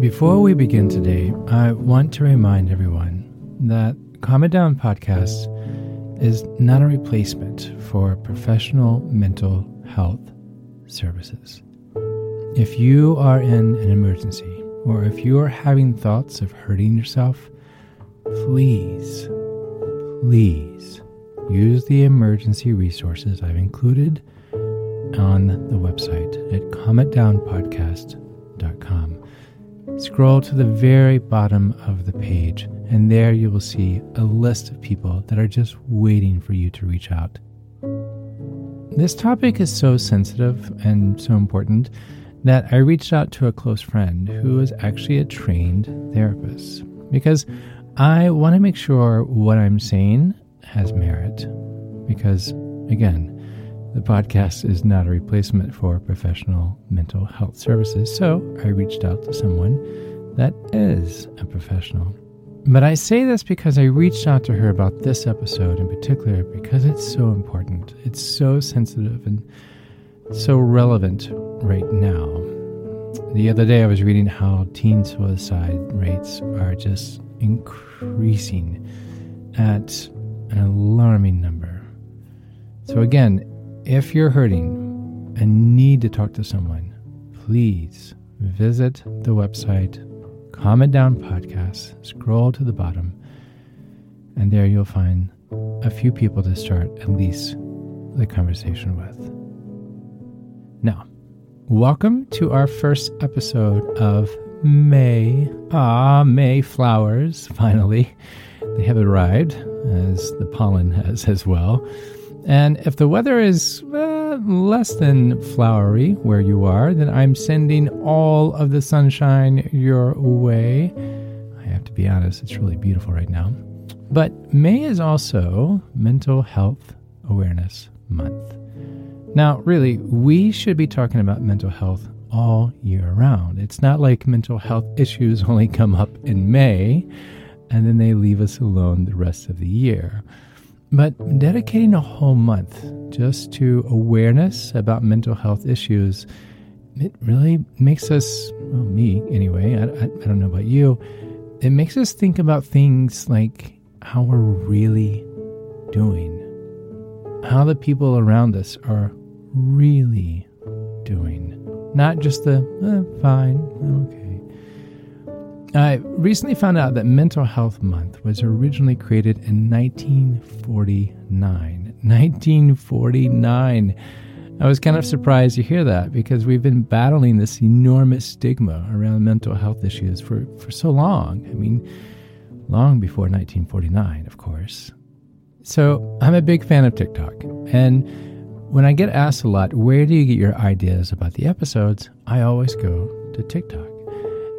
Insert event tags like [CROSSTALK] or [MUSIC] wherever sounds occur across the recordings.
Before we begin today, I want to remind everyone that Calm Down podcast is not a replacement for professional mental health services. If you are in an emergency or if you are having thoughts of hurting yourself, please, please use the emergency resources I've included on the website at calmitdownpodcast.com. Scroll to the very bottom of the page, and there you will see a list of people that are just waiting for you to reach out. This topic is so sensitive and so important that I reached out to a close friend who is actually a trained therapist because I want to make sure what I'm saying has merit. Because, again, the podcast is not a replacement for professional mental health services, so I reached out to someone that is a professional. But I say this because I reached out to her about this episode in particular because it's so important. It's so sensitive and so relevant right now. The other day I was reading how teen suicide rates are just increasing at an alarming number. So, again, if you're hurting and need to talk to someone, please visit the website It Down Podcast, scroll to the bottom, and there you'll find a few people to start at least the conversation with. Now, welcome to our first episode of May. Ah, May flowers, [LAUGHS] finally. They have arrived, as the pollen has as well. And if the weather is uh, less than flowery where you are, then I'm sending all of the sunshine your way. I have to be honest, it's really beautiful right now. But May is also Mental Health Awareness Month. Now, really, we should be talking about mental health all year round. It's not like mental health issues [LAUGHS] only come up in May and then they leave us alone the rest of the year. But dedicating a whole month just to awareness about mental health issues, it really makes us, well, me anyway, I, I, I don't know about you, it makes us think about things like how we're really doing, how the people around us are really doing, not just the eh, fine, okay. I recently found out that Mental Health Month was originally created in 1949. 1949. I was kind of surprised to hear that because we've been battling this enormous stigma around mental health issues for, for so long. I mean, long before 1949, of course. So I'm a big fan of TikTok. And when I get asked a lot, where do you get your ideas about the episodes? I always go to TikTok.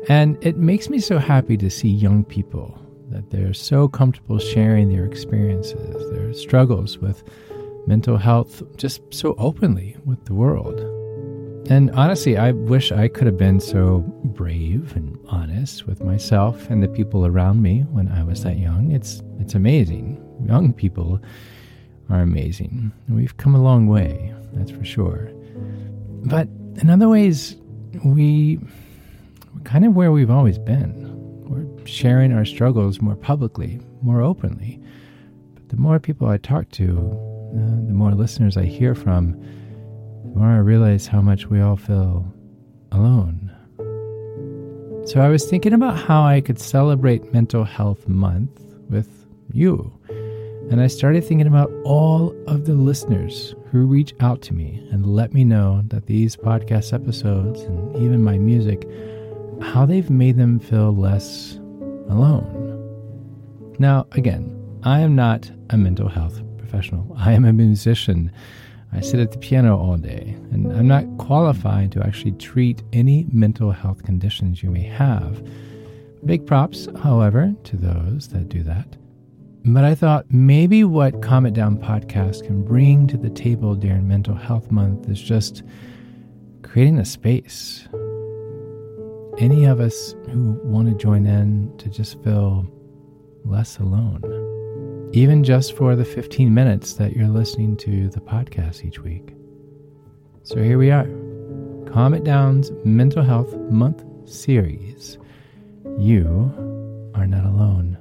And it makes me so happy to see young people that they're so comfortable sharing their experiences, their struggles with mental health just so openly with the world. And honestly, I wish I could have been so brave and honest with myself and the people around me when I was that young. It's it's amazing. Young people are amazing. We've come a long way, that's for sure. But in other ways, we kind of where we've always been. We're sharing our struggles more publicly, more openly. But the more people I talk to, uh, the more listeners I hear from, the more I realize how much we all feel alone. So I was thinking about how I could celebrate Mental Health Month with you. And I started thinking about all of the listeners who reach out to me and let me know that these podcast episodes and even my music how they've made them feel less alone. Now, again, I am not a mental health professional. I am a musician. I sit at the piano all day, and I'm not qualified to actually treat any mental health conditions you may have. Big props, however, to those that do that. But I thought maybe what Calm It Down podcast can bring to the table during Mental Health Month is just creating a space any of us who want to join in to just feel less alone, even just for the 15 minutes that you're listening to the podcast each week. So here we are, Calm It Down's Mental Health Month series. you are not alone.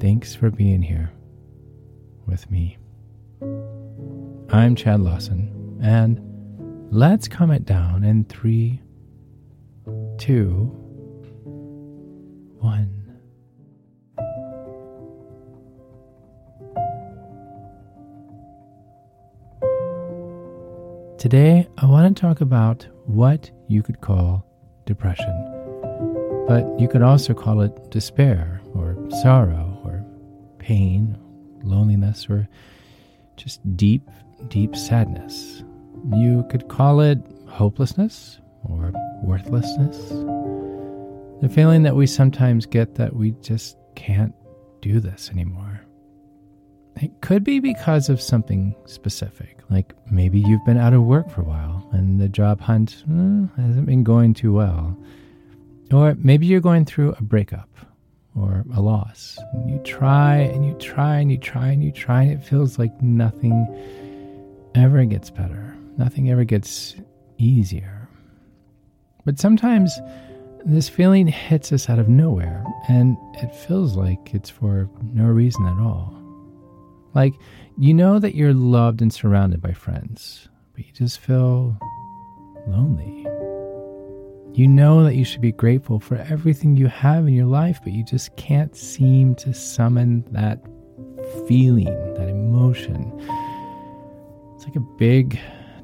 Thanks for being here with me. I'm Chad Lawson, and let's calm it down in three, two, one. Today, I want to talk about what you could call depression, but you could also call it despair or sorrow or pain, loneliness, or just deep, deep sadness. You could call it hopelessness or worthlessness. The feeling that we sometimes get that we just can't do this anymore. It could be because of something specific, like maybe you've been out of work for a while and the job hunt eh, hasn't been going too well. Or maybe you're going through a breakup or a loss. And you try and you try and you try and you try, and it feels like nothing ever gets better, nothing ever gets easier. But sometimes this feeling hits us out of nowhere, and it feels like it's for no reason at all. Like, you know that you're loved and surrounded by friends, but you just feel lonely. You know that you should be grateful for everything you have in your life, but you just can't seem to summon that feeling, that emotion. It's like a big,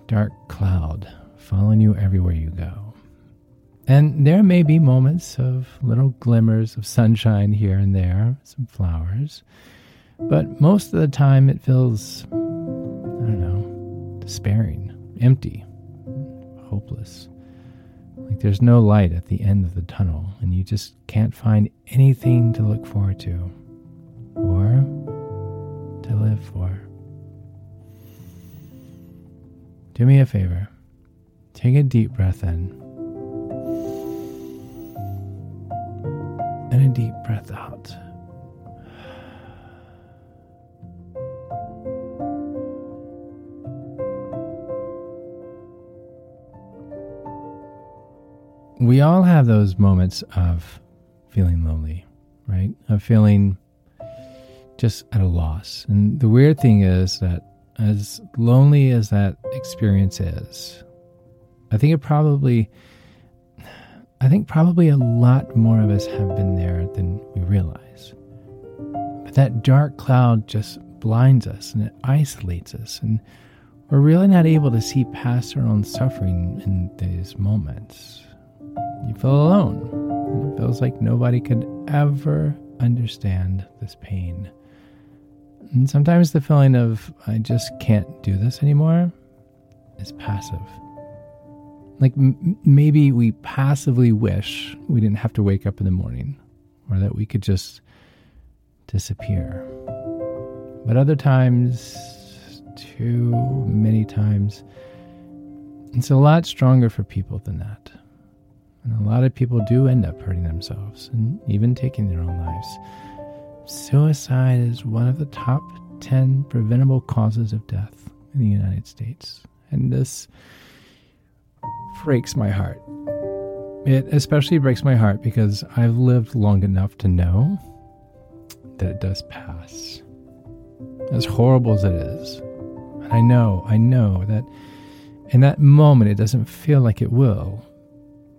dark cloud following you everywhere you go. And there may be moments of little glimmers of sunshine here and there, some flowers. But most of the time, it feels, I don't know, despairing, empty, hopeless. Like there's no light at the end of the tunnel, and you just can't find anything to look forward to or to live for. Do me a favor. Take a deep breath in. And a deep breath out. we all have those moments of feeling lonely, right? Of feeling just at a loss. And the weird thing is that as lonely as that experience is, I think it probably I think probably a lot more of us have been there than we realize. But that dark cloud just blinds us and it isolates us and we're really not able to see past our own suffering in these moments you feel alone. It feels like nobody could ever understand this pain. And sometimes the feeling of, I just can't do this anymore, is passive. Like m- maybe we passively wish we didn't have to wake up in the morning or that we could just disappear. But other times, too many times, it's a lot stronger for people than that. And a lot of people do end up hurting themselves and even taking their own lives. Suicide is one of the top 10 preventable causes of death in the United States. And this breaks my heart. It especially breaks my heart because I've lived long enough to know that it does pass. As horrible as it is. And I know, I know that in that moment it doesn't feel like it will.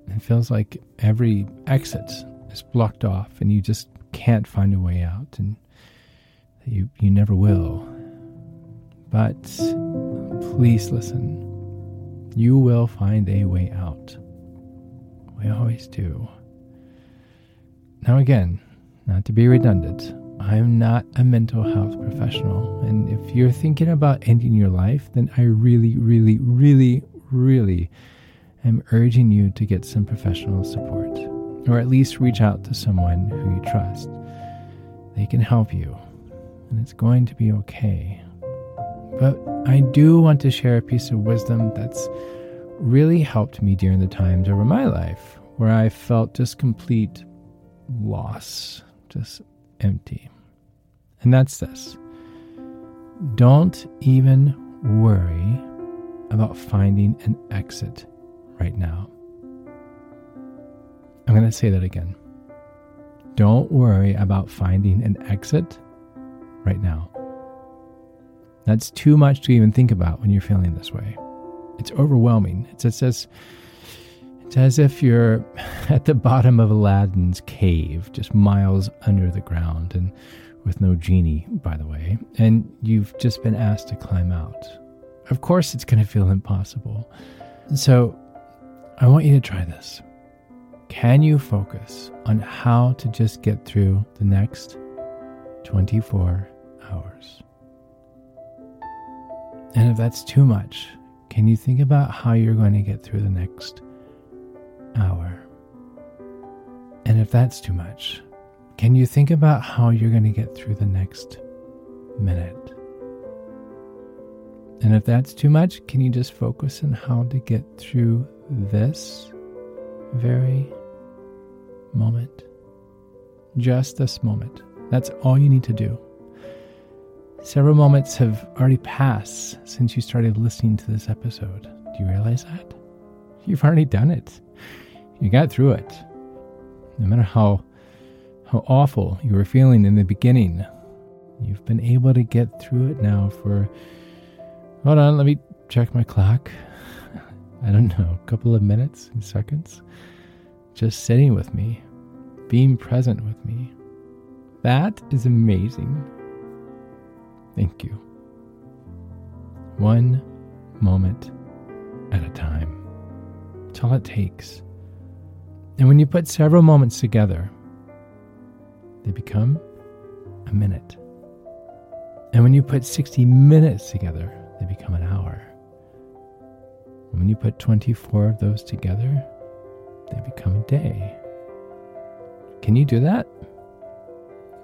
It feels like every exit is blocked off and you just can't find a way out and you, you never will. But please listen. You will find a way out. We always do. Now, again, not to be redundant, I'm not a mental health professional. And if you're thinking about ending your life, then I really, really, really, really am urging you to get some professional support, or at least reach out to someone who you trust. They can help you, and it's going to be okay. But I do want to share a piece of wisdom that's really helped me during the times over my life where I felt just complete loss, just empty. And that's this don't even worry about finding an exit right now. I'm going to say that again. Don't worry about finding an exit right now. That's too much to even think about when you're feeling this way. It's overwhelming. It's as, it's as if you're [LAUGHS] at the bottom of Aladdin's cave, just miles under the ground, and with no genie, by the way, and you've just been asked to climb out. Of course, it's going to feel impossible. So, I want you to try this. Can you focus on how to just get through the next 24 And if that's too much, can you think about how you're going to get through the next hour? And if that's too much, can you think about how you're going to get through the next minute? And if that's too much, can you just focus on how to get through this very moment? Just this moment. That's all you need to do. Several moments have already passed since you started listening to this episode. Do you realize that? You've already done it. You got through it. No matter how how awful you were feeling in the beginning, you've been able to get through it now for Hold on, let me check my clock. I don't know, a couple of minutes and seconds. Just sitting with me, being present with me. That is amazing. Thank you. One moment at a time. That's all it takes. And when you put several moments together, they become a minute. And when you put 60 minutes together, they become an hour. And when you put 24 of those together, they become a day. Can you do that?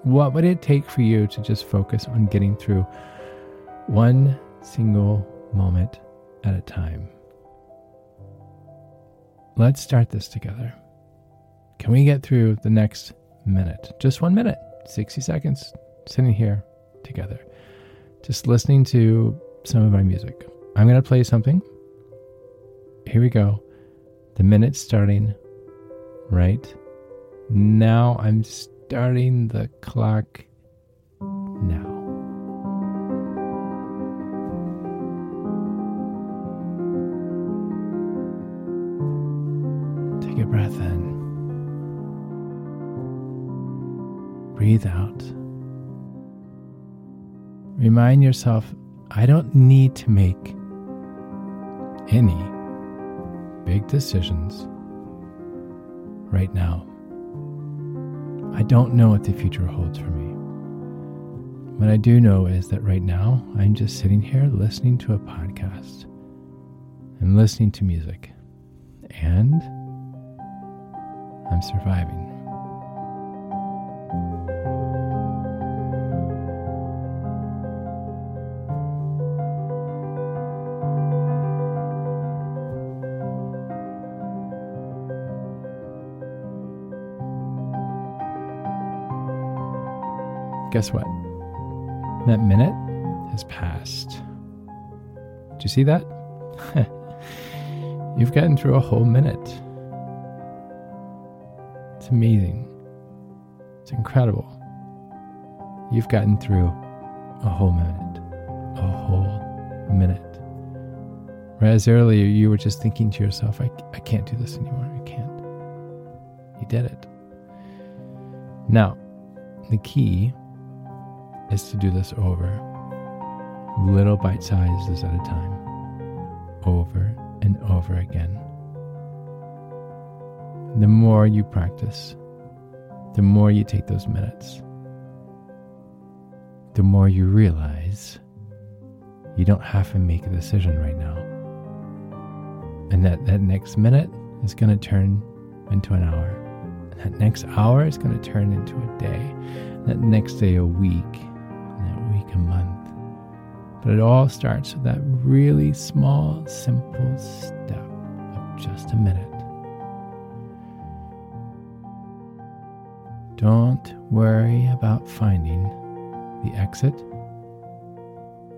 What would it take for you to just focus on getting through one single moment at a time? Let's start this together. Can we get through the next minute? Just one minute, 60 seconds, sitting here together, just listening to some of my music. I'm going to play something. Here we go. The minute's starting right now. I'm starting the clock now. Take a breath in. Breathe out. Remind yourself I don't need to make any big decisions right now. I don't know what the future holds for me. What I do know is that right now I'm just sitting here listening to a podcast. I'm listening to music. And I'm surviving. Guess what? That minute has passed. Do you see that? [LAUGHS] You've gotten through a whole minute. It's amazing. It's incredible. You've gotten through a whole minute. A whole minute. Whereas earlier you were just thinking to yourself, I, I can't do this anymore. I can't. You did it. Now, the key is to do this over, little bite sizes at a time, over and over again. The more you practice, the more you take those minutes, the more you realize you don't have to make a decision right now. And that, that next minute is going to turn into an hour. And that next hour is going to turn into a day. That next day, a week a month. But it all starts with that really small, simple step of just a minute. Don't worry about finding the exit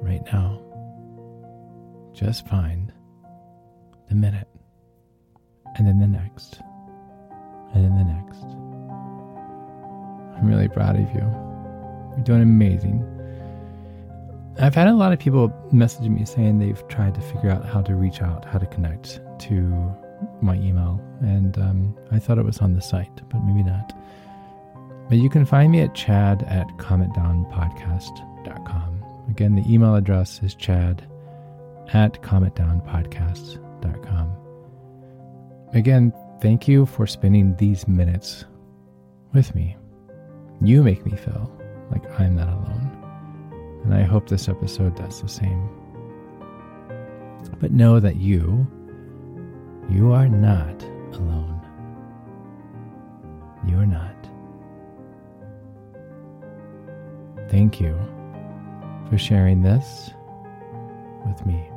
right now. Just find the minute, and then the next, and then the next. I'm really proud of you. You're doing amazing. I've had a lot of people messaging me saying they've tried to figure out how to reach out, how to connect to my email, and um, I thought it was on the site, but maybe not. But you can find me at chad at calmitdownpodcast.com. Again, the email address is chad at calmitdownpodcast.com. Again, thank you for spending these minutes with me. You make me feel like I'm not alone. And I hope this episode does the same. But know that you, you are not alone. You are not. Thank you for sharing this with me.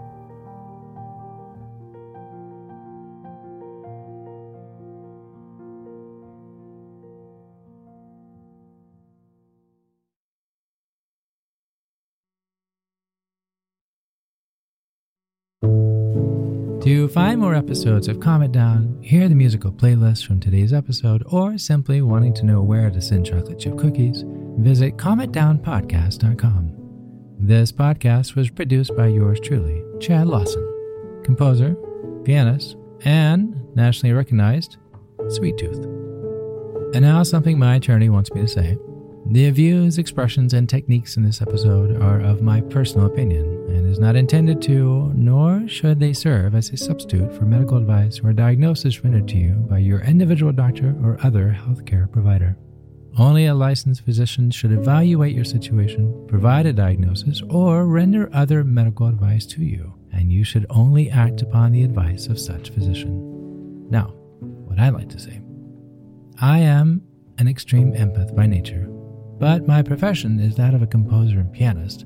To find more episodes of Calm It Down, hear the musical playlist from today's episode, or simply wanting to know where to send chocolate chip cookies, visit calmitdownpodcast.com. This podcast was produced by yours truly, Chad Lawson, composer, pianist, and nationally recognized Sweet Tooth. And now, something my attorney wants me to say. The views, expressions, and techniques in this episode are of my personal opinion is not intended to, nor should they serve as a substitute for medical advice or diagnosis rendered to you by your individual doctor or other healthcare provider. Only a licensed physician should evaluate your situation, provide a diagnosis, or render other medical advice to you, and you should only act upon the advice of such physician. Now, what I like to say I am an extreme empath by nature but my profession is that of a composer and pianist,